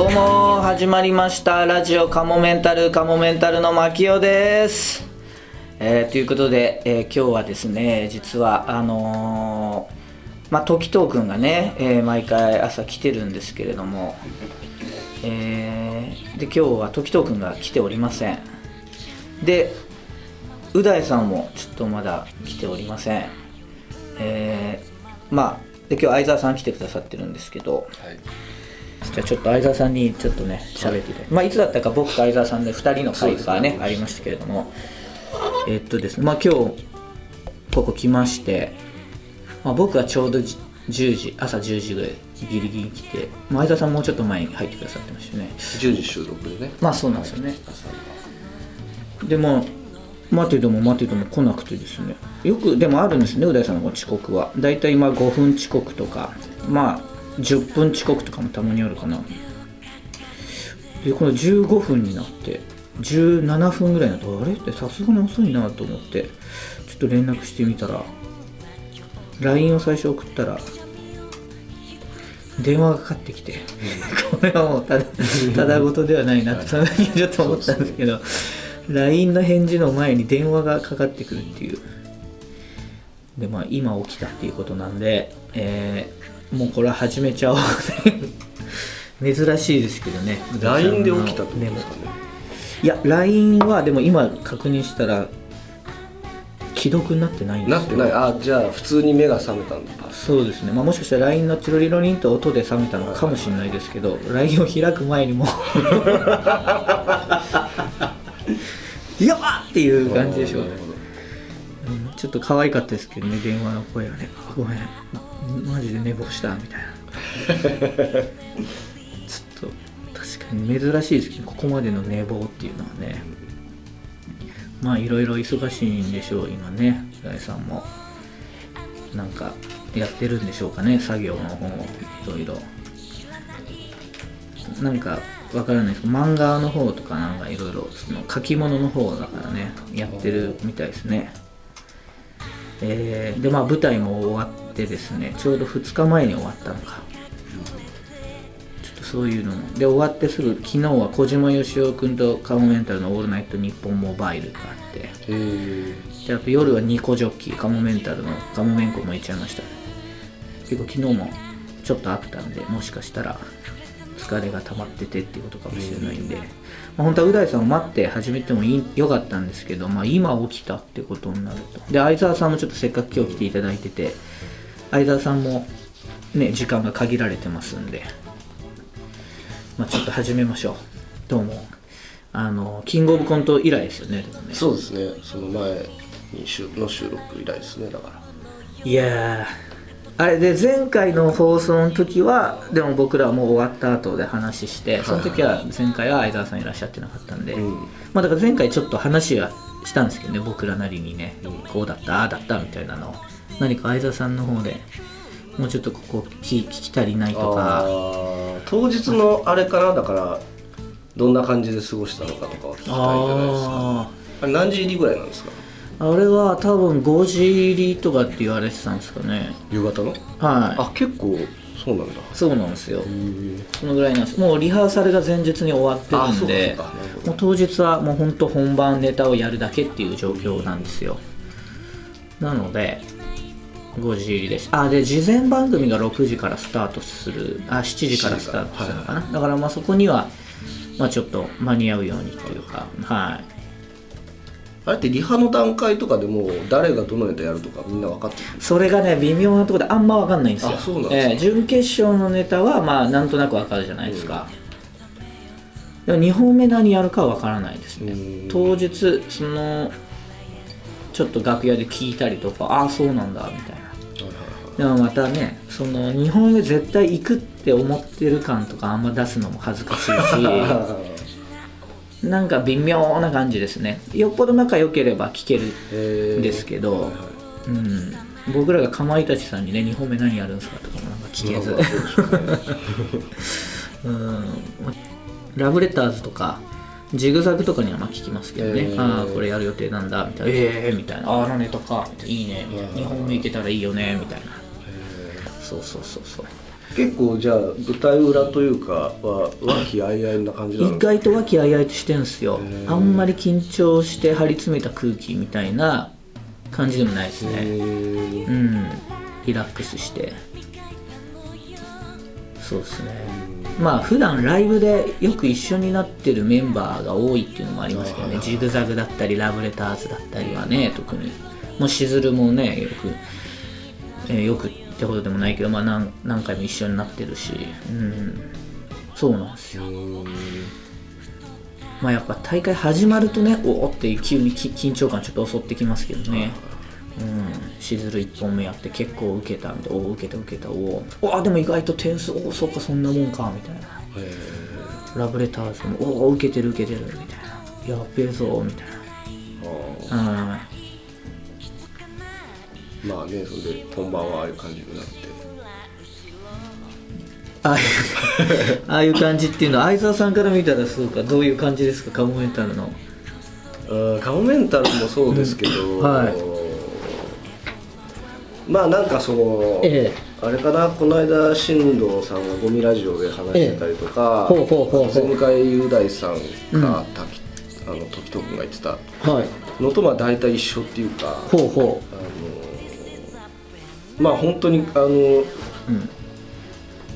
どうも始まりました。ラジオカモメンタルカモメンタルの牧雄です、えーということで、えー今日はですね実はあのーまあ時藤君がね、えー毎回朝来てるんですけれども、えーで今日は時藤君が来ておりません。でう大さんもちょっとまだ来ておりません。えーまあで今日相沢さん来てくださってるんですけど、じゃあちょっと相沢さんにちょっとね喋っていただいて、まあいつだったか僕と相沢さんで2人の会がねありましたけれども。えっとですねまあ今日ここ来まして、まあ、僕はちょうどじ10時朝10時ぐらいギリギリ来て、まあ、相沢さんもうちょっと前に入ってくださってましたよね。10時収録でね。まあそうなんですよね。でも待てども待てども来なくてですね。よくでもあるんですねう大さんの遅刻は。だいたい今5分遅刻とか。まあ10分遅刻とかもたまにあるかな。でこの15分になって17分ぐらいになってあれ？ってさすがに遅いなと思ってちょっと連絡してみたら LINE を最初送ったら電話がかかってきて、これはもうただただごとではないなってその時にちょっと思ったんですけど LINE の返事の前に電話がかかってくるっていう。でまあ今起きたっていうことなんで、えーもうこれは始めちゃおう。珍しいですけどね。LINE で起きたってことねですかね。いや LINE はでも今確認したら既読になってないんですよ。なってない。あじゃあ普通に目が覚めたんだそうですね、まあ、もしかしたら LINE のチロリロリンと音で冷めたのかもしれないですけど LINE を開く前にも。やばっっていう感じでしょうね。ちょっと可愛かったですけどね電話の声はね。あごめんマジで寝坊したみたいな。ちょっと確かに珍しいですけどここまでの寝坊っていうのはね。まあいろいろ忙しいんでしょう今ね。浦井さんも。なんかやってるんでしょうかね。作業の方をいろいろ。なんかわからないですけど漫画の方とかなんかいろいろその書き物の方だからねやってるみたいですね。えーでまあ舞台も終わってですねちょうど2日前に終わったのか。ちょっとそういうのも。で終わってすぐ昨日は小島よしお君とカモメンタルの「オールナイトニッポンモバイル」があって。であと夜はニコジョッキーカモメンタルのカモメンコも行っちゃいました。結構昨日もちょっとあったんでもしかしたら疲れが溜まっててっていうことかもしれないんで、まあ、本当はう大さんを待って始めてもいいよかったんですけど、まあ、今起きたってことになると。で相沢さんもちょっとせっかく今日来ていただいてて相沢さんもね時間が限られてますんでまあちょっと始めましょう。どうも。あのキングオブコント以来ですよねでもね。そうですね。その前の収録以来ですねだから。いやーあれで前回の放送の時はでも僕らはもう終わった後で話してその時は前回は相沢さんいらっしゃってなかったんで、うん。まあだから前回ちょっと話はしたんですけどね僕らなりにね、こうだったああだったみたいなのを。何か相沢さんの方でもうちょっとここ聞聞き足りないとあかー当日のあれからだからどんな感じで過ごしたのかとかは聞きたいんじゃないですかああれ何時入りぐらいなんですか？ああれは多分5時入りとかって言われてたんですかね。夕方のはい。あ結構そうなんだ。そうなんですよ。そのぐらいなんです。もうリハーサルが前日に終わってるんでもう当日はもう本当本番ネタをやるだけっていう状況なんですよ。なので5時入りです。あで事前番組が6時からスタートするあ7時からスタートするのかな、だからまあそこにはまあちょっと間に合うようにっていうかはいあれってリハの段階とかでもう誰がどのネタやるとかみんな分かってるそれがね微妙なところであんま分かんないんですよ。あそうなんですか？ええ準決勝のネタはまあなんとなく分かるじゃないですか、でも2本目何やるかは分からないですね。うん。当日そのちょっと楽屋で聞いたりとかああそうなんだみたいな。でもまたねその2本目絶対行くって思ってる感とかあんま出すのも恥ずかしいし なんか微妙な感じですね。よっぽど仲良ければ聞けるへーですけど。はいはいうん、僕らがかまいたちさんにね2本目何やるんですかとかもなんか聞けず、うん。ラブレターズとかジグザグとかにはまあ聞きますけどね、えー。ああこれやる予定なんだみたいな。ええー、みたいな。ああのネタか。いないいね。みたいなうん2本目いけたらいいよねみたいな。へそうそうそうそう結構じゃあ舞台裏というかは和気あいあいな感じなの？意外と和気あいあいとしてんすよ。あんまり緊張して張り詰めた空気みたいな感じでもないですへねー。うん。リラックスして。そうですね。まあ普段ライブでよく一緒になってるメンバーが多いっていうのもありますけどね。ジグザグだったりラブレターズだったりはね特に。もうしずるもねよく、えーよくってほどでもないけどまあ何何回も一緒になってるしうん。そうなんですよ。まあやっぱ大会始まるとねおおって急にき緊張感ちょっと襲ってきますけどね。うん。しずる1本目やって結構受けたみたいなおお受けた受けたおおでも意外と点数おおそうかそんなもんかみたいな。へラブレターズもおお受けてる受けてるみたいな。やっべえぞみたいな。うんーまあねそれで本番はああいう感じになって。ああいうああいう感じっていうのは相沢さんから見たらそうか。どういう感じですか？カモメンタルの。うんカモメンタルもそうですけど、うんはい。まあなんかその、えあれかな？この間進藤さんがゴミラジオで話してたりとか、えほうほうほうほう。前回雄大さんうん。が、たきあの時藤君が言ってた。はい。のとまあ大体一緒っていうかほうほあのまあ本当にあのううん。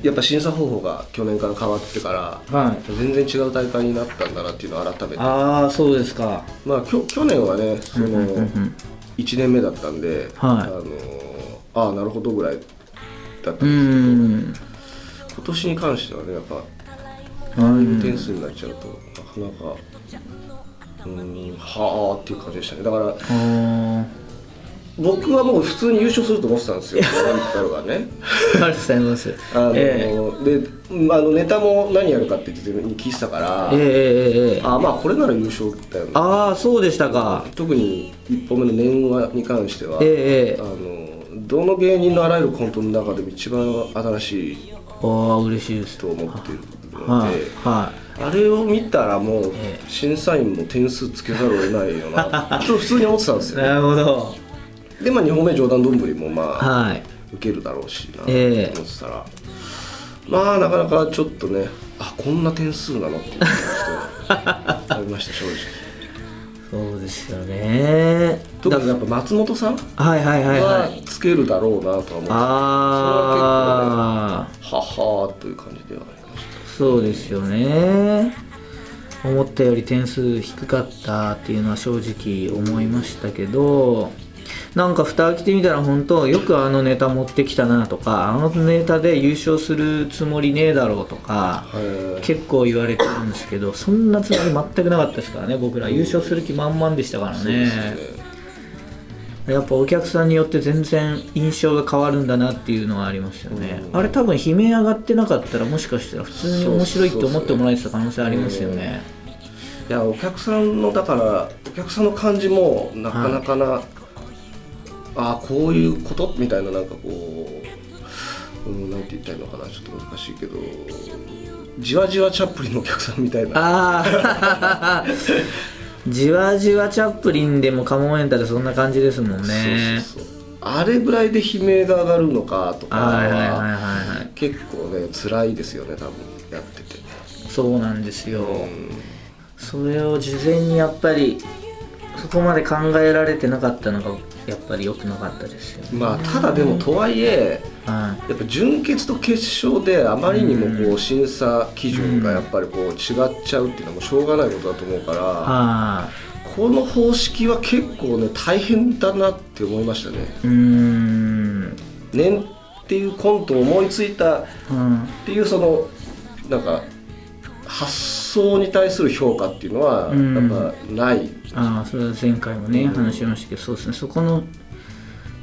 やっぱ審査方法が去年から変わってからはい。全然違う大会になったんだなっていうのを改めて。ああそうですか。まあきょ去年はねその、うんうんうん1年目だったんで、はい。あのああなるほどぐらいだったうんですけど、ん今年に関してはねやっぱ点数になっちゃうとなかなかうんはあっていう感じでしたね。だから僕はもう普通に優勝すると思ってたんですよ。ランタルがね。ありがとうございます。あの、えでうんあのネタも何やるかって言って聞いてたから、ええええええ。あまあこれなら優勝だよねああそうでしたか。特に1本目の年話に関しては、えええあのどの芸人のあらゆるコントの中でも一番新しいえああ嬉しいです。と思ってるので、はいはあれを見たらもうええ。審査員も点数つけざるを得ないよな と普通に思ってたんですよ。いなるほどでまあ2本目冗談どんぶりもまあはい。受けるだろうしなと思え。えってたら、まあなかなかちょっとねあこんな点数なのってい ありました正直。そうですよね。特にやっぱ松本さんはいはいはいははいつけるだろうなとは思ってたああははーという感じではありましそうですよね。思ったより点数低かったっていうのは正直思いましたけどなんか蓋開けてみたら本当よくあのネタ持ってきたなとかあのネタで優勝するつもりねえだろうとか結構言われてるんですけどそんなつもり全くなかったですからね僕ら。優勝する気満々でしたからね。やっぱお客さんによって全然印象が変わるんだなっていうのはありますよね、うん。あれ多分悲鳴上がってなかったらもしかしたら普通に面白いって思ってもらえてた可能性ありますよね。いやお客さんのだからお客さんの感じもなかなかな、ああこういうこと？みたいななんかこう、うん、なんて言ったらいいのかなちょっと難しいけどじわじわチャップリンのお客さんみたいな。ああ じわじわチャップリンでもカモメンタルそんな感じですもんね。そうそうそう。あれぐらいで悲鳴が上がるのかとかは結構ね辛いですよね多分やってて、そうなんですよ、うん。それを事前にやっぱりそこまで考えられてなかったのがやっぱり良くなかったですよね。まあただでもとはいえはやっぱ準決と決勝であまりにもこうう審査基準がやっぱりこう違っちゃうっていうのはもうしょうがないことだと思うかいらはこの方式は結構ね大変だなって思いましたね。いうーん。年っていうコントを思いついたっうんていうそのなんか発想に対する評価っていうのはうん。やっぱない、ああそれは前回もね、うん。話しましたけどそうですね。そこの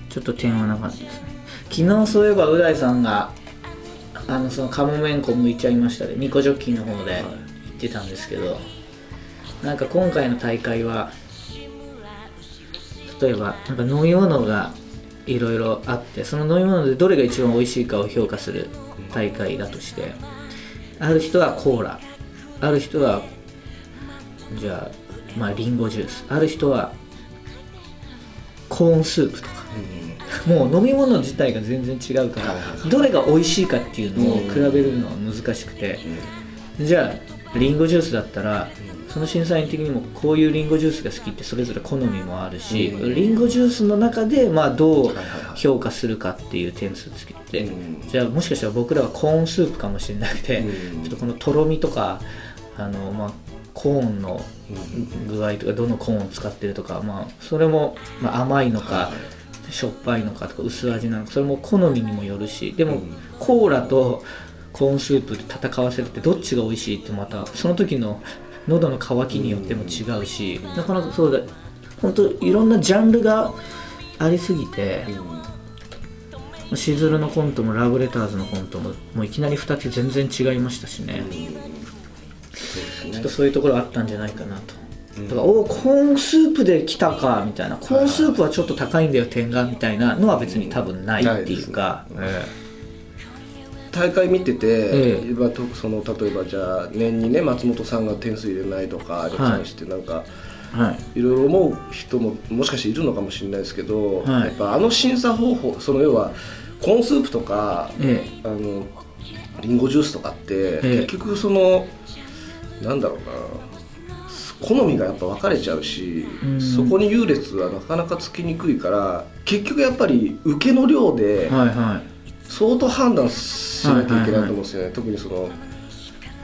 ちょっと点はなかったですね。昨日そういえばう大さんがあのそのカモメンコ向いちゃいましたでニコジョッキーの方で言ってたんですけど、なんか今回の大会は例えばなんか飲み物がいろいろあってその飲み物でどれが一番美味しいかを評価する大会だとしてある人はコーラ。ある人はじゃあまあリンゴジュース。ある人はコーンスープとか。もう飲み物自体が全然違うからどれが美味しいかっていうのを比べるのは難しくて。じゃあリンゴジュースだったらその審査員的にもこういうリンゴジュースが好きってそれぞれ好みもあるしうん。リンゴジュースの中でまあどう評価するかっていう点数つけてうん。じゃあもしかしたら僕らはコーンスープかもしれなくてうん。ちょっとこのとろみとかあのまあコーンの具合とかどのコーンを使ってるとかまあそれもまあ甘いのかはい。しょっぱいのかとか薄味なのかそれも好みにもよるしでも、うん。コーラとコーンスープで戦わせるってどっちが美味しいってまたその時の喉の渇きによっても違うし、なかなかそうだ本当いろんなジャンルがありすぎて、しずるのコントもラブレターズのコントももういきなり2つ全然違いましたしねちょっとそういうところあったんじゃないかなと。だからおコーンスープで来たかみたいな。コーンスープはちょっと高いんだよ点がみたいなのは別に多分ないっていうか、え大会見てて、ええ。その例えばじゃあ年にね松本さんが点数入れないとかに関してなんか、えはい。いろいろ思う人ももしかしているのかもしれないですけど、はい。やっぱあの審査方法その要はコーンスープとかえ。あのリンゴジュースとかって、ええ。結局そのなんだろうな。好みがやっぱ分かれちゃうし、うん。そこに優劣はなかなかつきにくいから結局やっぱり受けの量で相当判断しなきゃいけないと思うんですよね、特にその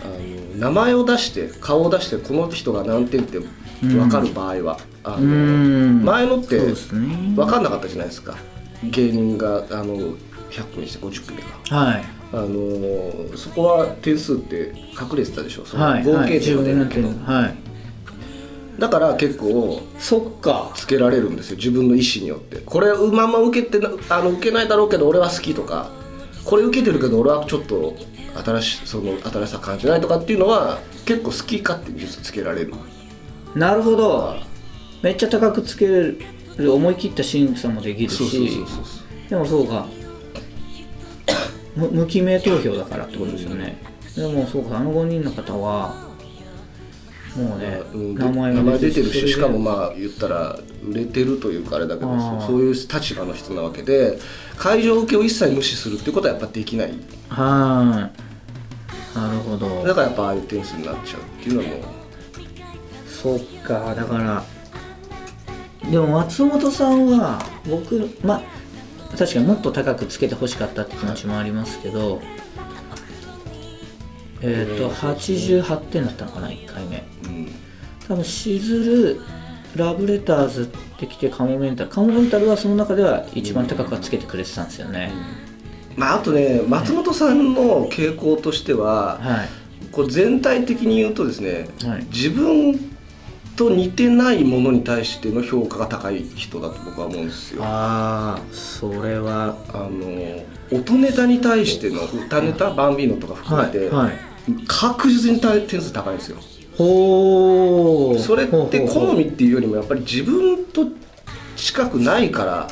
あの名前を出して顔を出してこの人が何点って分かる場合は、あのうん。前のって分かんなかったじゃないですか。芸人があの100組して50組か。はいあのそこは点数って隠れてたでしょ？そのはい合計点が出けど、はいだから結構そっか。つけられるんですよ自分の意思によって。これうまんま受けてなあの受けないだろうけど俺は好きとか。これ受けてるけど俺はちょっと新しその新しさ感じないとかっていうのは結構好き勝手に実はつけられる。なるほど。めっちゃ高くつける思い切った審査もできるし。でもそうか。む無記名投票だからってことですよね、でもそうかあの5人の方はもうね、うんで名前名前出てるししかもまあ言ったら売れてるというかあれだけどそういう立場の人なわけで会場受けを一切無視するっていうことはやっぱできない。はい。なるほど。だからやっぱああいう点数になっちゃうっていうのも。そっかだからでも松本さんは僕まあ確かにもっと高くつけてほしかったって気持ちもありますけど、えっ、と88点だったのかな1回目。うん多分しずるラブレターズってきてカモメンタルカモメンタルはその中では一番高くはつけてくれてたんですよね、まああとね松本さんの傾向としてははい。こう全体的に言うとですねはい。自分と似てないものに対しての評価が高い人だと僕は思うんですよ。あああそれはの音ネタに対しての歌ネタバンビーノとか含めて、はい確実に点数高いんですよ。ほーそれって好みっていうよりもやっぱり自分と近くないから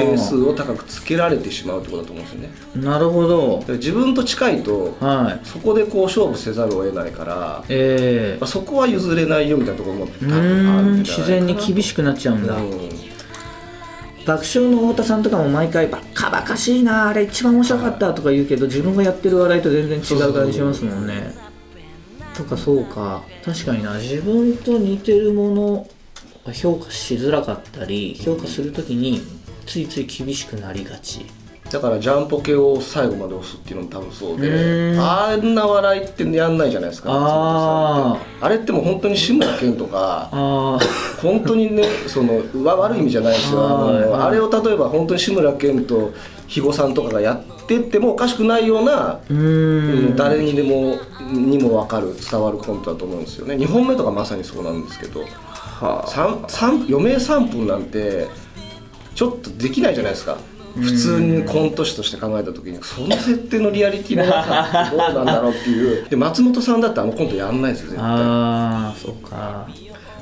点数を高くつけられてしまうってことだと思うんですよね。なるほど。自分と近いとはい。そこでこう勝負せざるを得ないから、ええ。まあ、そこは譲れないよみたいなところも多う分あるーんんじゃないかな。自然に厳しくなっちゃうんだ、うん。爆笑の太田さんとかも毎回バカバカしいなあれ一番面白かったとか言うけど自分がやってる笑いと全然違う感じしますもんね。とかそうか。確かにな。自分と似てるものを評価しづらかったり評価するときについつい厳しくなりがち。だからジャンポケを最後まで押すっていうのも多分そううであんな笑いってやんないじゃないですか。ああれってもう本当に志村けんとかあ本当にねそのわ悪い意味じゃないですよ。ああれを例えば本当に志村けんと肥後さんとかがやってってもおかしくないような誰にでもにも分かる伝わるコントだと思うんですよね。2本目とかまさにそうなんですけど余命3分なんてちょっとできないじゃないですか。普通にコント師として考えた時にその設定のリアリティの中ってどうなんだろうっていう。で松本さんだってあのコントやんないですよ絶対。ああそうか。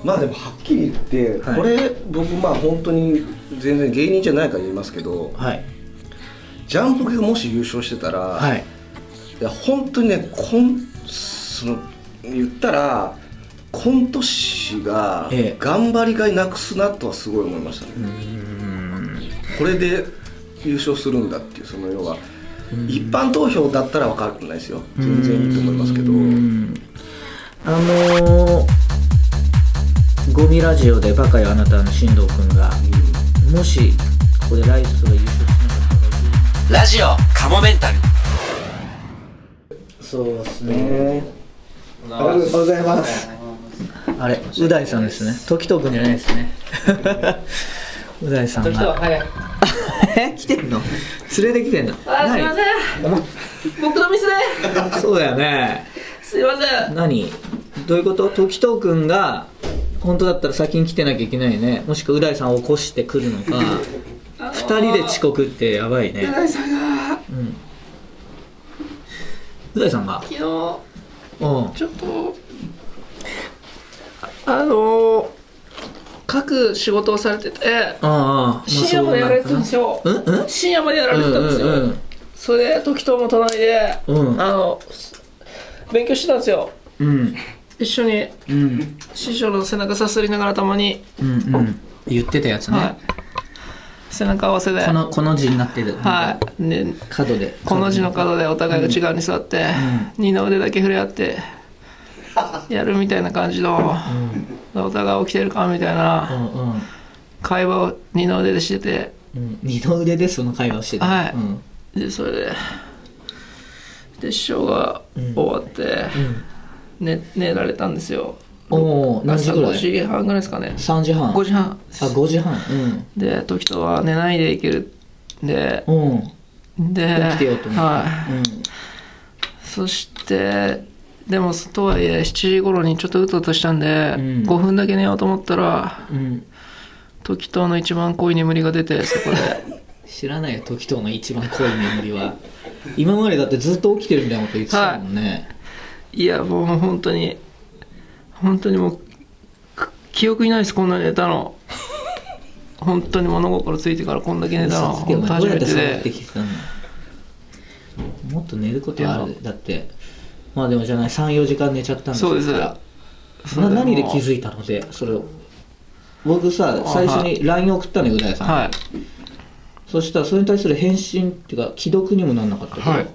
まあでもはっきり言って、はい。これ僕まあ本当に全然芸人じゃないから言いますけどはい。ジャンポケがもし優勝してたら、はい。いや本当にねコンその言ったらコント師がええ。頑張りがいなくすなとはすごい思いましたね、うーん。これで優勝するんだっていうその要は、一般投票だったら分かんないですよ。全然いいと思いますけど、うん。あのー、ゴミラジオでバカよあなたの進藤君がもしここでライスが優勝しなかったらラジオカモメンタル。そうですね。ありがとうございますあれう大さんですね。時藤君じゃないですね。う大さんが。早い。え来てんの？連れてきてんの？あ、すいません。僕のミスで。何そうだよね。すいません。何？どういうこと？時藤君が本当だったら先に来てなきゃいけないね。もしくはう大さんを起こしてくるのか。二人で遅刻ってやばいね。う大さんが。う大さんが？昨日うん。ちょっとあの書く仕事をされてて深夜までやられてたんですよ。深夜までやられてたんですよ。それで時とも隣で、うん。あの勉強してたんですよ。うん。一緒にうん。師匠の背中さすりながらたまに、言ってたやつね、はい、背中合わせで、このこの字になってる。はい、ね、角で。この字の角でお互いが違うに座って、二の腕だけ触れ合ってやるみたいな感じの、お互い起きてるかみたいな。うんうん。会話を二の腕でしてて。うん。二の腕でその会話をしてた。はい。うん。でそれでで師匠が終わって、寝寝られたんですよ。おお何時ぐら朝5い時半ぐらいですかね。3時半。5時半。あ5時半。で時とは寝ないでいける。んでうん。うんで起きてよと思って。はい。そしてでもとはいえ7時頃にちょっとうとうとしたんで、うん。5分だけ寝ようと思ったらうん。うん時との一番濃い眠りが出てそこで。知らないよ時藤の一番濃い眠りは。今までだってずっと起きてるみたいなこと言ってたもんね、い。やもう本当に本当にもうく記憶にないですこんなに寝たの。本当に物心ついてからこんだけ寝たの。初めてで。もっと寝ることある。だってまあでもじゃない34時間寝ちゃったんですそうです。な何で気づいたのでそれを。僕さ最初に LINE 送ったのよう大さん、はい。そしたらそれに対する返信っていうか既読にもなんなかったけど、はい。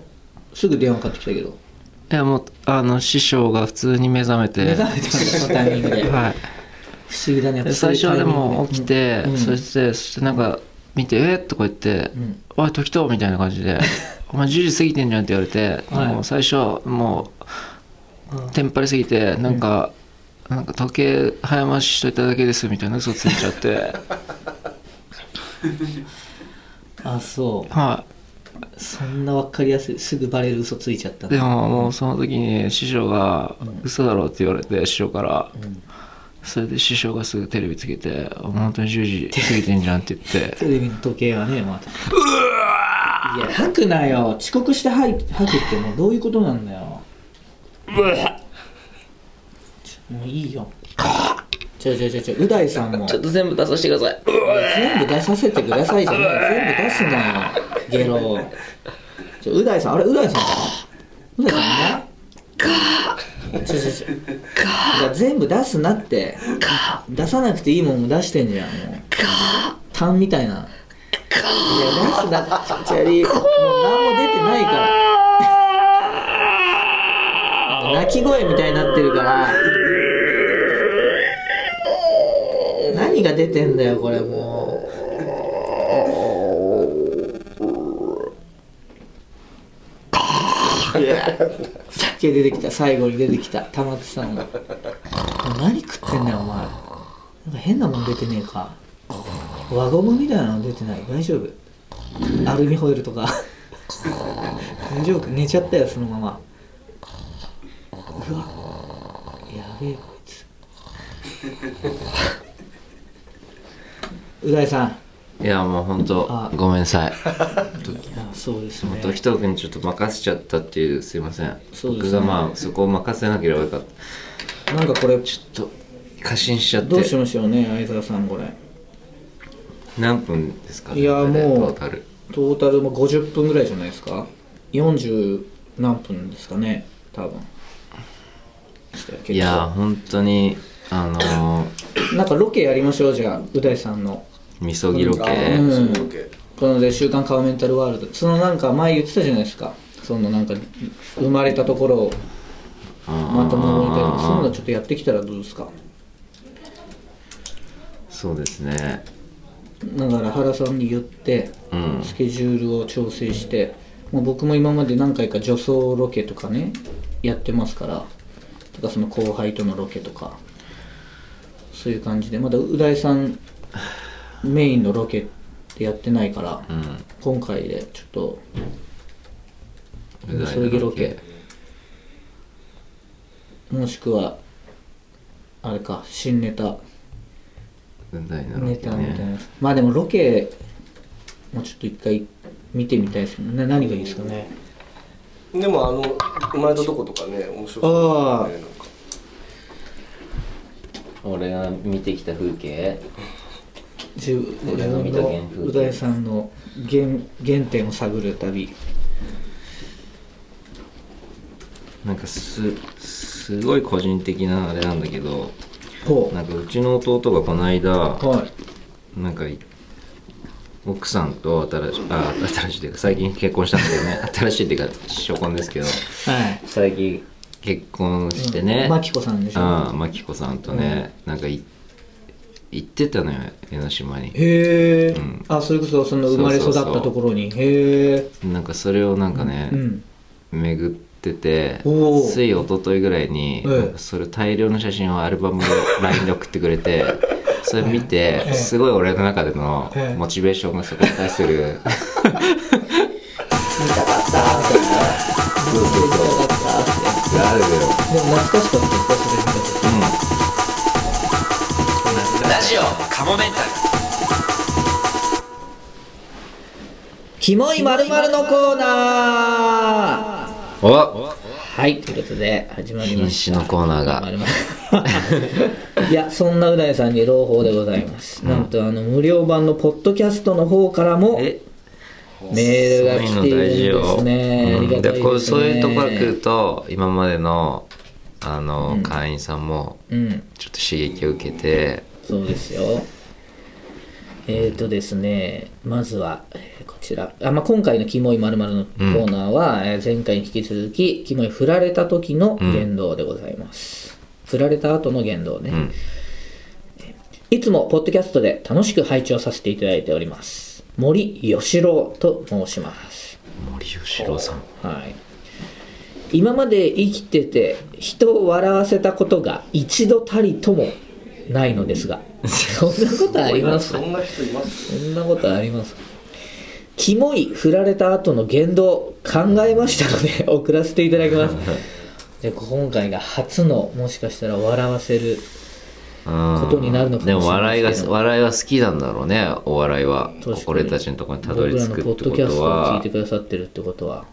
すぐ電話かかってきたけど。いやもうあの師匠が普通に目覚めて。目覚めたんだそのタイミングで、はい。不思議だねやっぱで最初でも起きて、うん。そしてそしてなんか見て「えっ?」とか言ってん「おい時と」みたいな感じで「お前10時過ぎてんじゃん」って言われて、はい。もう最初もうテンパりすぎてなんか、なんか時計早回ししといただけですみたいな嘘ついちゃって。あそう。はそんな分かりやすいすぐバレる嘘ついちゃったいでももうその時に師匠が「嘘だろ」って言われて師匠から、それで師匠がすぐテレビつけて「本当に10時過ぎてんじゃん」って言って。テレビの時計はねまた いや吐くなよ。遅刻して吐い吐くってもうどういうことなんだよ。もういいよ。ちょちょちょちょう大さんも。ちょっと全部出させてください。全部出させてくださいじゃない。全部出すなよ。ゲロ。ちょう大さんあれう大さん。かう大さんいない？ちょちょちょ。じゃあ全部出すなって。出さなくていいもんも出してんじゃんもう。タンみたいな。いや出すなチャリもう何も出てないから。泣き声みたいになってるから。何が出てんだよこれもう。酒出てきた最後に出てきた溜まってたのが。何食ってんだよお前。なんか変なもん出てねえか輪ゴムみたいなの出てない？大丈夫？アルミホイルとか。大丈夫？か寝ちゃったよそのまま。うわ。やべえこいつ。う大さん。いやもう本当あ。ごめんなさい。そうですね。時藤君にちょっと任せちゃったっていうすいません。そうですね。僕がまあそこを任せなければよかっなんかこれたちょっと過信しちゃって。どうしましょうね相沢さんこれ何分ですかねいやもうトータル。トータルも50分ぐらいじゃないですか？40何分ですかね多分。いや本当にあのー なんかロケやりましょうじゃあう大さんの。みそぎロケ、うん。こので「週刊カモメンタルワールド」そのなんか前言ってたじゃないですか？そのなんか生まれたところをまた守りたいとかそういうのちょっとやってきたらどうですか？そうですねだから原さんに言ってうん。スケジュールを調整してもう僕も今まで何回か女装ロケとかねやってますからとかその後輩とのロケとかそういう感じでまだう大さんメインのロケってやってないからうん。今回でちょっとうそういうロケ。もしくはあれか新ネタなロネケタみたいな、ねまあでもロケもうちょっと一回見てみたいですけどね。何がいいですかね。でもあの生まれたとことかね面白そうですねなんか。俺が見てきた風景。自分俺の見た原風景。う大さんの原原点を探る旅。なんかすすごい個人的なあれなんだけどほなんかうちの弟がこの間うはい。なんかい奥さんと新しいあ新しいっていうか最近結婚したんだけどね。新しいっていうか初婚ですけど。はい。最近結婚してね、マキコさんでしょ？ああマキコさんとね、なんかい行ってたのよ江ノ島に。へえ、ん。あそれこそその生まれ育ったところに。へえなんかそれをなんかね、うん。巡ってておー。つい一昨日ぐらいに、ええ。それ大量の写真をアルバムで LINE で送ってくれて それ見て、すごい俺の中でのええ。モチベーションがそこに対する、見たかったみたいなそうそう見たかったってがあるよ、でも懐かしかったですかそれ見た時う。ん、ラジオカモメンタルキモいまるまるのコーナー。おはい、ということで始まりました。のコーナーが。いや、そんなう大さんに朗報でございます。なんと、あの、無料版のポッドキャストの方からもえ？メールが来ているんですね。ありがたいうそういうとこが来ると今までのあの、会員さんもうん、ちょっと刺激を受けてそうですよ。えーとですね、まずは、えーこちら。あまあ、今回のキモいまるのコーナーは、えー前回に引き続き、キモい振られた時の言動でございます。振られた後の言動ね。んいつもポッドキャストで楽しく拝聴させていただいております。森喜朗と申します。森喜朗さんはい。今まで生きてて人を笑わせたことが一度たりともないのですが、そんなことあります？そんな人います？そんなことあります。キモい振られた後の言動考えましたので 送らせていただきます。で今回が初のもしかしたら笑わせることになるのかもしれないでも笑いが笑いは好きなんだろうねお笑いは。俺たちのところにたどり着くってこ僕らのポッドキャスとトを聞いはてくださってるってことは。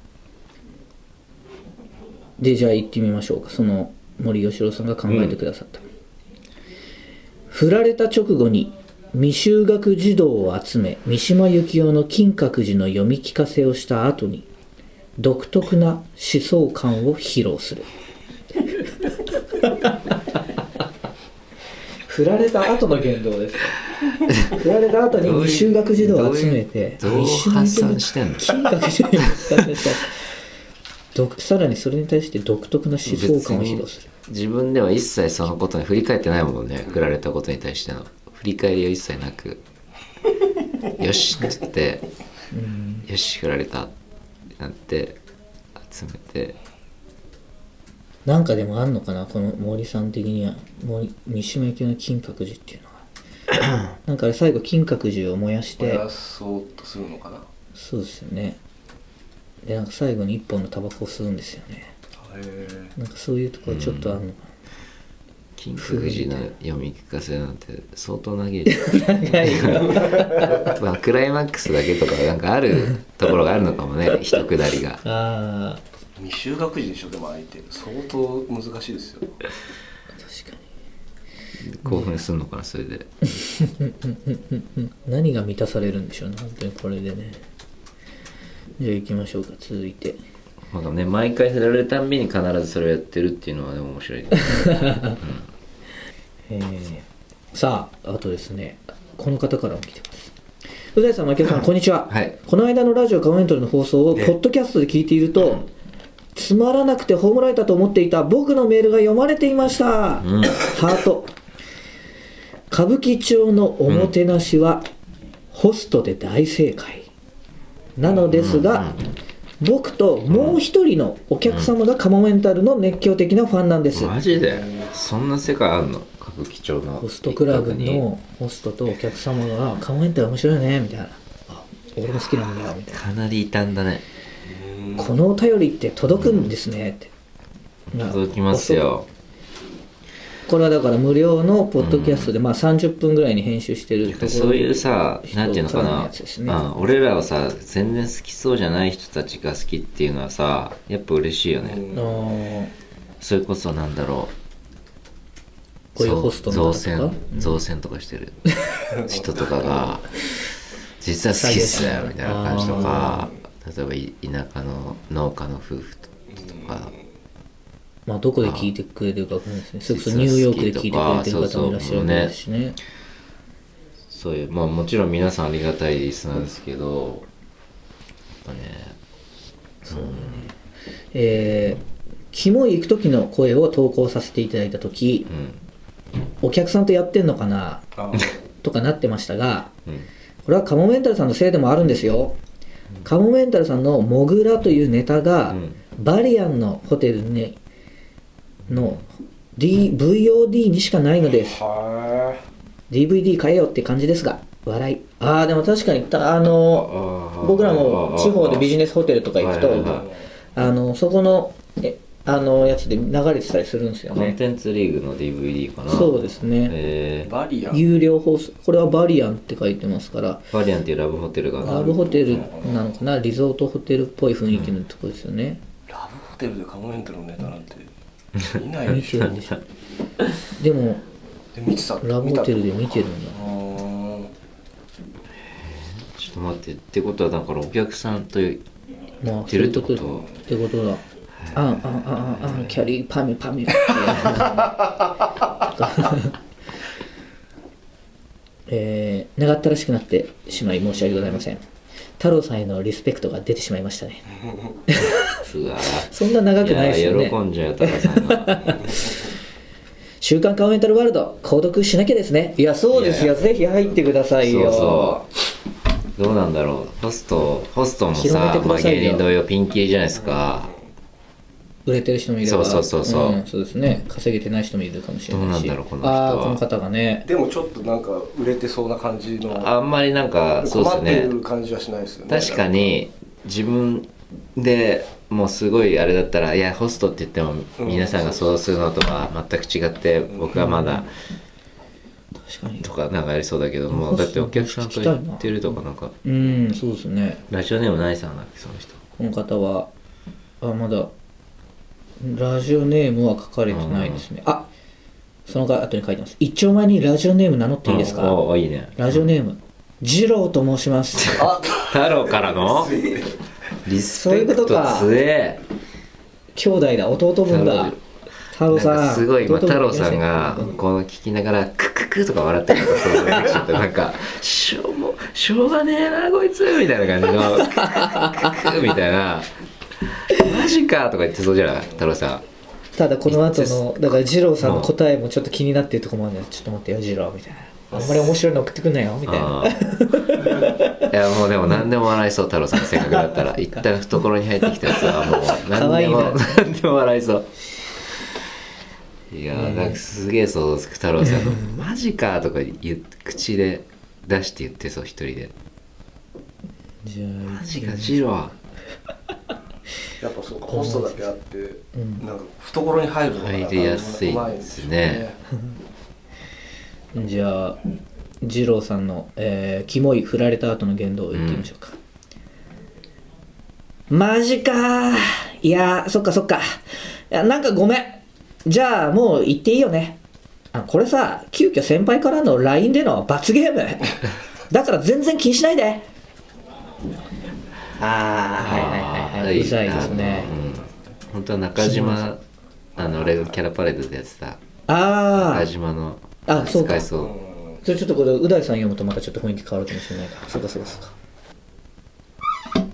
でじゃあ行ってみましょうか。その森喜朗さんが考えてくださった、振られた直後に未就学児童を集め三島由紀夫の金閣寺の読み聞かせをした後に独特な思想感を披露する。振られた後の言動ですか？振られた後に未就学児童を集めてどういうどう発散してんの？金閣寺の読み聞かせした独さらにそれに対して独特な思想感を披露する。自分では一切そのことに振り返ってないもんね振られたことに対しての。振り返りは一切なく。よしって言ってよし振られたってなって集めて。なんかでもあんのかなこの森さん的には。森三島由紀夫の金閣寺っていうのが なんかあれ最後金閣寺を燃やして。燃やそうとするのかな。そうですよねでなんか最後に一本のタバコを吸うんですよね。へなんかそういうところちょっとあるのか金閣寺の読み聞かせなんて相当長い。まあクライマックスだけとかなんかあるところがあるのかもね 一くだりが。ああえ未就学児でしょでも相手。相当難しいですよ。確かに。興奮するのかなそれで。何が満たされるんでしょうね本当にこれでねじゃあ行きましょうか続いてなんかね毎回振られるたんびに必ずそれをやってるっていうのはでも面白いね えーさああとですねこの方からも来てますう大さん、牧野さん、こんにちは。はいこの間のラジオカモメントルの放送を、ポッドキャストで聞いていると、つまらなくて葬られたと思っていた僕のメールが読まれていました。うんハート。歌舞伎町のおもてなしは、ホストで大正解。なのですが、僕ともう一人のお客様がカモメンタルの熱狂的なファンなんです。マジで？そんな世界あんの？歌舞伎町のホストクラブのホストとお客様が「カモメンタル面白いね」みたいな「あ俺も好きなんだよ」みたいな。かなり異端だね「このお便りって届くんですね」って、な届きますよこれはだから無料のポッドキャストで、まあ30分ぐらいに編集してるとそういうさなんていうのかな。ね。うん俺らはさ全然好きそうじゃない人たちが好きっていうのはさやっぱ嬉しいよね、それこそなんだろう。こういうホスト造船。造船とかしてる。人とかが 実は好きっすねみたいな感じとか。例えばい田舎の農家の夫婦とかまあどこで聞いてくれてるかわかんないですね。それこそニューヨークで聞いてくれてる方もいらっしゃるわけですしね。そういうまあもちろん皆さんありがたいリスナーですけどやっぱねえーキモい行く時の声を投稿させていただいた時うん。お客さんとやってんのかな？あとかなってましたがうん。これはカモメンタルさんのせいでもあるんですよ。カモメンタルさんのモグラというネタが、うん。バリアンのホテルにの D VOD にしかないのです。は DVD 買えよって感じですが、笑い。ああ、でも確かに、たあの、僕らも地方でビジネスホテルとか行くとはいはいはい、あの、そこの、え、あの、やつで流れてたりするんですよね。コンテンツリーグの DVD かなそうですね。えいバリアン有料放送。これはバリアンって書いてますから、ー、バリアンっていうラブホテルがラブホテルなのかなリゾートホテルっぽい雰囲気のとこですよね、ラブホテルでカモメンタルのネタなんて見ない。見でしてょるんでしょでもで見てた。ラブホテルで見てるんだ。ちょっと待って。ってことはだからお客さんというまあてるってこと？ってことだ。あんあんあんあんあんキャリーパミュパミュえー、長ったらしくなってしまい申し訳ございません太郎さんへのリスペクトが出てしまいましたねうわそんな長くないですよね。喜んじゃうタカさんが週刊カモメンタルワールド購読しなきゃですね。いやそうですよ。ぜひ入ってくださいよ。そうそう。どうなんだろう。ホストホストもさ、まあ、芸人同様ピンキリじゃないですか。売れてる人もいれば。そうそうそうそう。んそうですね。稼げてない人もいるかもしれないし。どうなんだろうこの人は。ああこの方がね。でもちょっとなんか売れてそうな感じのあんまりなんかそうです困ってねる感じはしないですよね。確かに自分でもうすごいあれだったらいやホストって言ってもうん。皆さんが想像するのとは全く違って僕はまだ確かに。とかなんかやりそうだけどもだってお客さんと言ってるとかなんかうんそうですね。ラジオネームないさんだっけその人。この方はあまだラジオネームは書かれてないですね。あその後に書いてます。一丁前にラジオネーム名乗っていいですうん。かおおいいね。ラジオネーム二郎と申します。あ 太郎からの？リスそういペクトうことか。強え兄弟だ。弟分だ。太郎さん。かすごい今太郎さんがこの聞きながらクククとか笑ってるのが想像できちゃって なんかしょうもしょうがねえなこいつみたいな感じのククククみたいな。マジかとか言ってそうじゃない？太郎さん。ただこの後のだから二郎さんの答えもちょっと気になってるところもあるんでちょっと待ってよ二郎みたいなあんまり面白いの送ってくんなよみたいな。いやもうでも何でも笑いそう太郎さんの性格だったら。一旦懐に入ってきたやつはもう何でも何でも笑いそう。いやーなんかすげえ想像つく太郎さん。の「マジか」とか言う口で出して言ってそう一人で。じゃ「マジかジロー。やっぱそうかホストだけあって、ん。なんか懐に入るのが入りやすいですね。あじゃあ二郎さんの、えーキモい振られた後の言動を言ってみましょうか、マジか。ーいやーそっかそっか。いやなんかごめん。じゃあもう言っていいよね。あこれさ急遽先輩からの LINE での罰ゲーム。だから全然気にしないで。ああはいはいはいはい。うざいですね。うん。本当は中島あの俺がキャラパレードでやってた。あ中島のあそうかそううんそれちょっとこれう大さん読むとまたちょっと雰囲気変わるかもしれないから。そうかそうかそうか。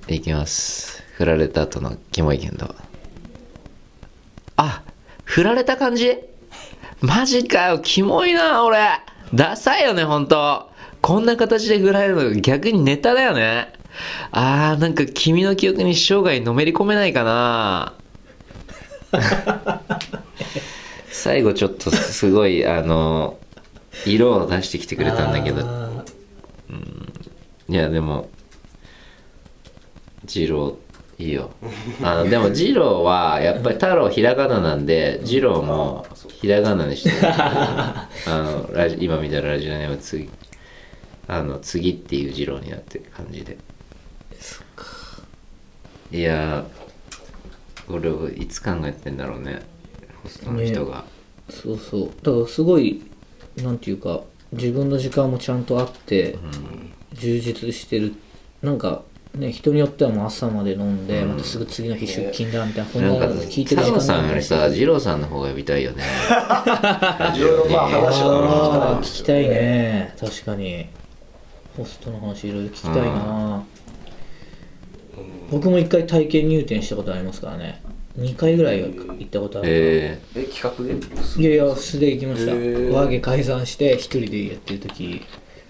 いきます。振られた後のキモいけど。あ振られた感じ？マジかよ。キモいな俺。ダサいよね本当。こんな形で振られるの逆にネタだよね。あーなんか君の記憶に生涯のめり込めないかな。最後ちょっとすごいあの色を出してきてくれたんだけど。あいやでも二郎いいよ。あのでも二郎はやっぱり太郎ひらがななんで二郎もひらがなにしてる。あのラジ今見たらラジオネーム次あの次っていう二郎になってる感じで。いやー俺はいつ考えてんだろうね。ホストの人が、ーそうそう。だからすごいなんていうか自分の時間もちゃんとあって、充実してる。なんかね人によってはもう朝まで飲んで、またすぐ次の日出勤だみたいな、こんなんか聞いてるさんよりさい二郎さんの方が呼びたいよね。いろいろまあ話はあー聞きたいね。確かに。ホストの話いろいろ聞きたいな、僕も一回体験入店したことありますからね2回ぐらいは行ったことある、ええ企画で？いやいや素で行きました。へー。和芸解散して一人でやってる時。ー、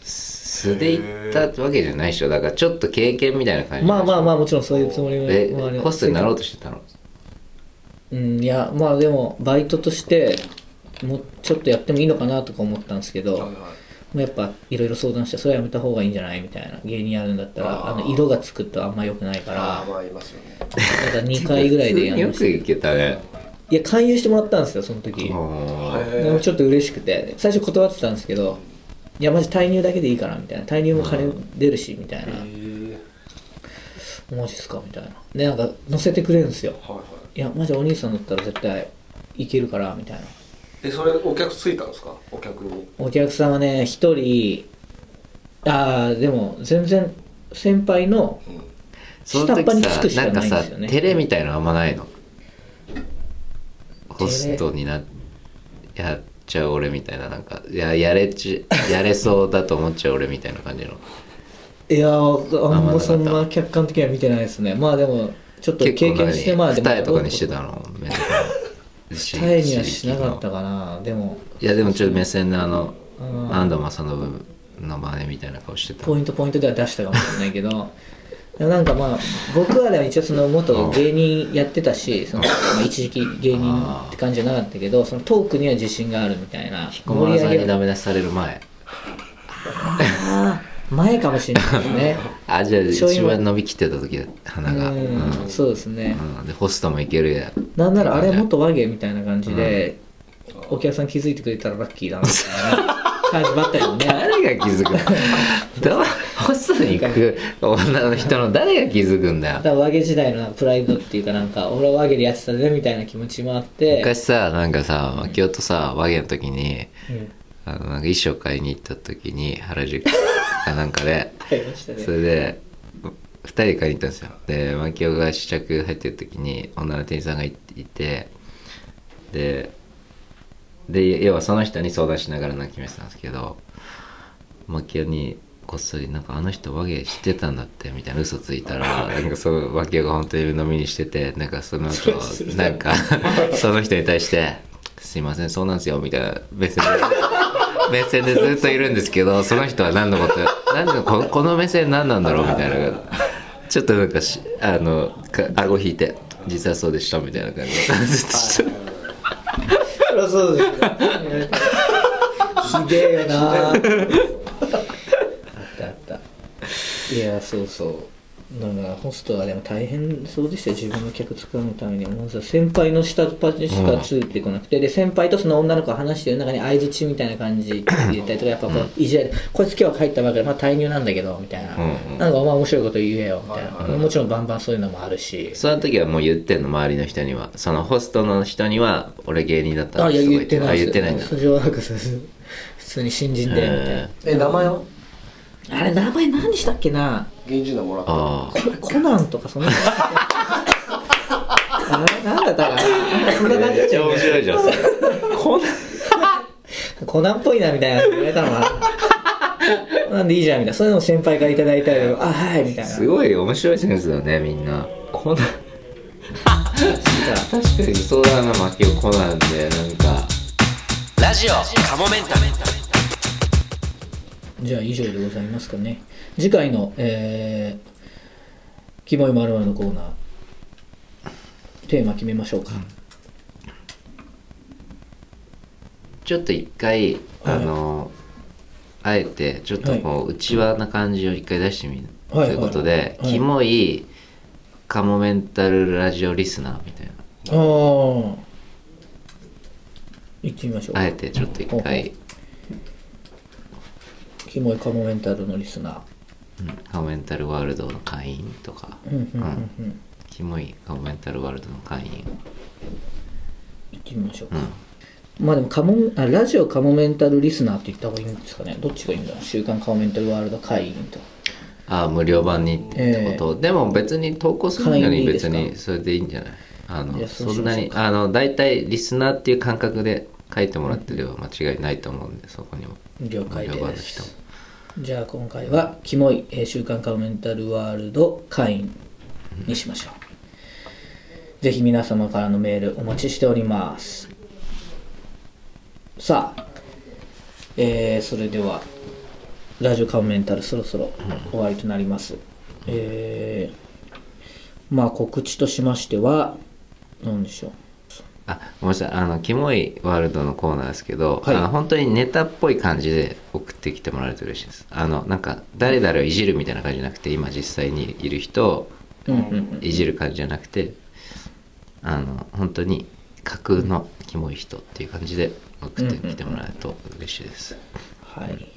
素で行ったわけじゃないでしょ。だからちょっと経験みたいな感じ。まあまあまあもちろんそういうつもりもああれホストになろうとしてたの？うんいやまあでもバイトとしてもうちょっとやってもいいのかなとか思ったんですけど、はいはいまあやっぱいろいろ相談してそれはやめた方がいいんじゃない？みたいな。芸人やるんだったらあの色がつくとあんま良くないから。ああまあいますよね。だから2回ぐらいでやりよましたく行けたね。いや勧誘してもらったんですよその時。もでもちょっと嬉しくて。最初断ってたんですけどいやマジ退入だけでいいからみたいな。退入も金出るしみたいな。マジっすかみたいな。でなんか乗せてくれるんですよ。はいはい。いやマジお兄さんだったら絶対いけるからみたいなえそれお客ついたんですか？お客に。お客さんはね一人ああでも全然先輩の下っ端に時つくしかさなんかさないんですよね照れみたいのあんまないの？ホストになやっちゃう俺みたいななんかいややれちやれそうだと思っちゃう俺みたいな感じの？いやーあんまそんな客観的には見てないですね。まあでもちょっと経験してまあでも二重とかにしてたの？目とか二重にはしなかったかな。でもいやでもちょっと目線のあのうん。安藤正信の真似みたいな顔してた。ポイントポイントでは出したかもしれないけど。なんかまあ僕はでも一応その元芸人やってたしその、まあ、一時期芸人って感じじゃなかったけどそのトークには自信があるみたいな。小室さんにダメ出しされる前。あ ー前かもしれないですね。あじゃあ一番伸びきってた時だ鼻が。ううん。んそうですね。うん。でホストもいけるや。なんならあれ元和芸みたいな感じで、お客さん気づいてくれたらラッキーだなみたいな 感じばったりもね。誰が気づくの？ホストに行く女の人の誰が気づくんだよ。だ和芸時代のプライドっていうかなんか俺は和芸でやってたぜみたいな気持ちもあって。昔さなんかさ牧雄とさ和芸の時にうん。あのなんか衣装買いに行った時に原宿かなんかでね。それで2人で買いに行ったんですよ。で牧雄が試着入ってる時に女の店員さんがいいてでで要はその人に相談しながらなんか決めてたんですけど牧雄にこっそりなんかあの人和芸知ってたんだってみたいな嘘ついたら なんかそう牧雄が本当に飲みにしててなんかその後なんか その人に対して「すいませんそうなんですよ」みたいな目線で目線でずっといるんですけどその人は何のことなんでここの目線何なんだろうみたいなちょっとなんかしあのか顎引いて「実はそうでした」みたいな感じ。でずっとしてそりゃそうですよ ひでえよな。あったあった。いやそうそうだからホストはでも大変そうでしたよ自分の客作るためにまずは先輩の下っ端しかついてこなくて、で先輩とその女の子が話してる中に相づちみたいな感じ入れたりとかやっぱこういじられて、こいつ今日入ったばかりまあ退入なんだけどみたいな、うんうん。なんかお前面白いこと言えよみたいな、はいはいもちろんバンバンそういうのもあるし。その時はもう言ってんの周りの人にはそのホストの人には俺芸人だったあいやすご言ってないあ言ってないんだそれはなんかそうそう普通に新人でみたいな、ええ名前は？あれ名前何でしたっけな？現地名もらった。ああココナンとかそんな。あれなんだったかな？なんかそんな感じだったよね。面白いじゃんそれ。こんなコナンっぽいなみたいな言われたのかななんでいいじゃんみたいな。そういうのを先輩からいただいたりあはいみたいな。すごい面白いセンスだねみんな。コナン。確かに。そうだなマキオコナンでなんか。ラジオカモメンタルじゃあ以上でございますかね。次回のえー、キモいまるのコーナー。テーマ決めましょうか、ちょっと一回あのあえてちょっとこう内輪な感じを一回出してみる。とはい。いうことではい。キモいカモメンタルラジオリスナーみたいな。ああ行ってみましょう。あえてちょっと一回うキモいカモメンタルのリスナー。うん。カモメンタルワールドの会員とか。うんうんうん。うん。キモいカモメンタルワールドの会員。行ってみましょうか、うん。まあでもカモあラジオカモメンタルリスナーって言った方がいいんですかね。どっちがいいんだろう。週刊カモメンタルワールド会員とああ無料版にってこと、でも別に投稿するのに会員でいいですか？別にそれでいいんじゃない？あのそうそんなにしましょうかあの大体リスナーっていう感覚で書いてもらってれば間違いないと思うんでそこにも。了解無料版での人も。すじゃあ今回はキモい、えー週刊カモメンタルワールド会員にしましょう、ぜひ皆様からのメールお待ちしております。さあえーそれではラジオカモメンタルそろそろ終わりとなります、えーまあ告知としましては何でしょうあごめんなさい。あのキモいワールドのコーナーですけど、はい。あの本当にネタっぽい感じで送ってきてもらえると嬉しいです。あのなんか誰々をいじるみたいな感じじゃなくて今実際にいる人をうんうん。いじる感じじゃなくてあの本当に架空のキモい人っていう感じで送ってきてもらえると嬉しいです、はい。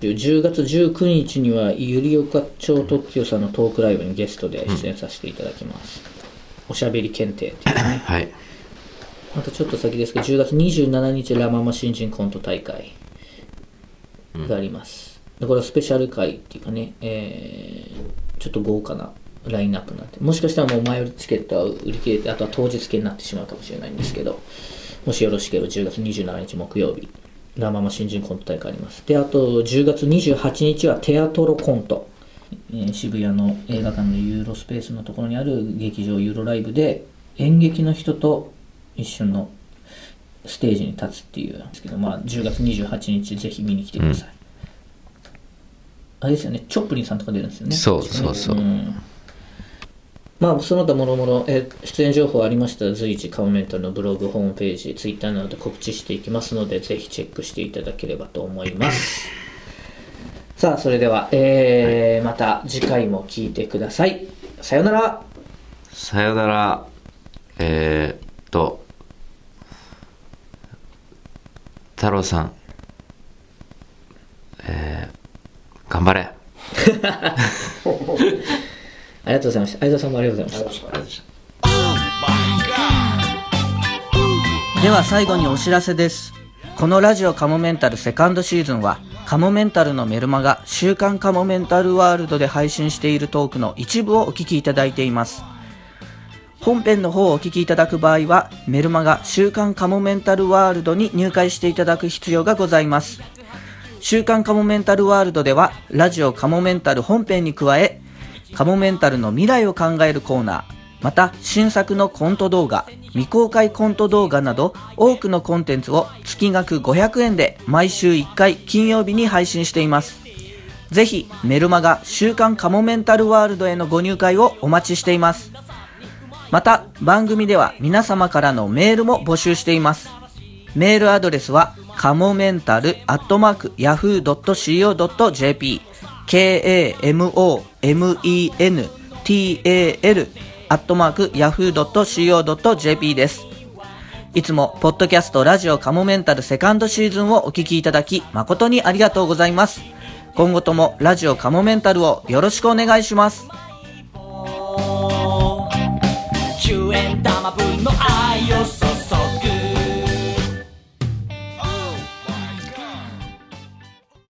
10月19日には、ゆりおか町特許さんのトークライブにゲストで出演させていただきます。おしゃべり検定っていうね。はいあとちょっと先ですけど、10月27日、ラ・ママ新人コント大会があります。でこれはスペシャル会っていうかね、えーちょっと豪華なラインナップになって、もしかしたらもう前売りチケットは売り切れて、あとは当日券になってしまうかもしれないんですけど、もしよろしければ10月27日木曜日、ラ・ママ新人コント大会あります。で、あと10月28日はテアトロコント。えー渋谷の映画館のユーロスペースのところにある劇場ユーロライブで演劇の人と一緒のステージに立つっていうんですけど、まあ、10月28日ぜひ見に来てください、あれですよねチョップリンさんとか出るんですよね。そうそうそう、ん。まあその他もろもろえー出演情報ありましたら随時カモメントのブログホームページツイッターなどで告知していきますのでぜひチェックしていただければと思います。さあそれでは、えーまた次回も聞いてください。さようなら。さよなら。えー、っと太郎さん。えー、頑張れ。ありがとうございました。相田さんもありがとうございました。では最後にお知らせです。このラジオカモメンタルセカンドシーズンはカモメンタルのメルマガ週刊カモメンタルワールドで配信しているトークの一部をお聞きいただいています。本編の方をお聞きいただく場合はメルマガ週刊カモメンタルワールドに入会していただく必要がございます。週刊カモメンタルワールドではラジオカモメンタル本編に加えカモメンタルの未来を考えるコーナーまた新作のコント動画未公開コント動画など多くのコンテンツを月額500円で毎週1回金曜日に配信しています。ぜひメルマガ週刊カモメンタルワールドへのご入会をお待ちしています。また番組では皆様からのメールも募集していますメールアドレスはカモメンタルアットマーク yahoo.co.jp k-a-m-o-m-e-n-t-a-l アットマーク yahoo.co.jp です。いつも、ポッドキャストラジオカモメンタルセカンドシーズンをお聞きいただき、誠にありがとうございます。今後ともラジオカモメンタルをよろしくお願いします。玉分の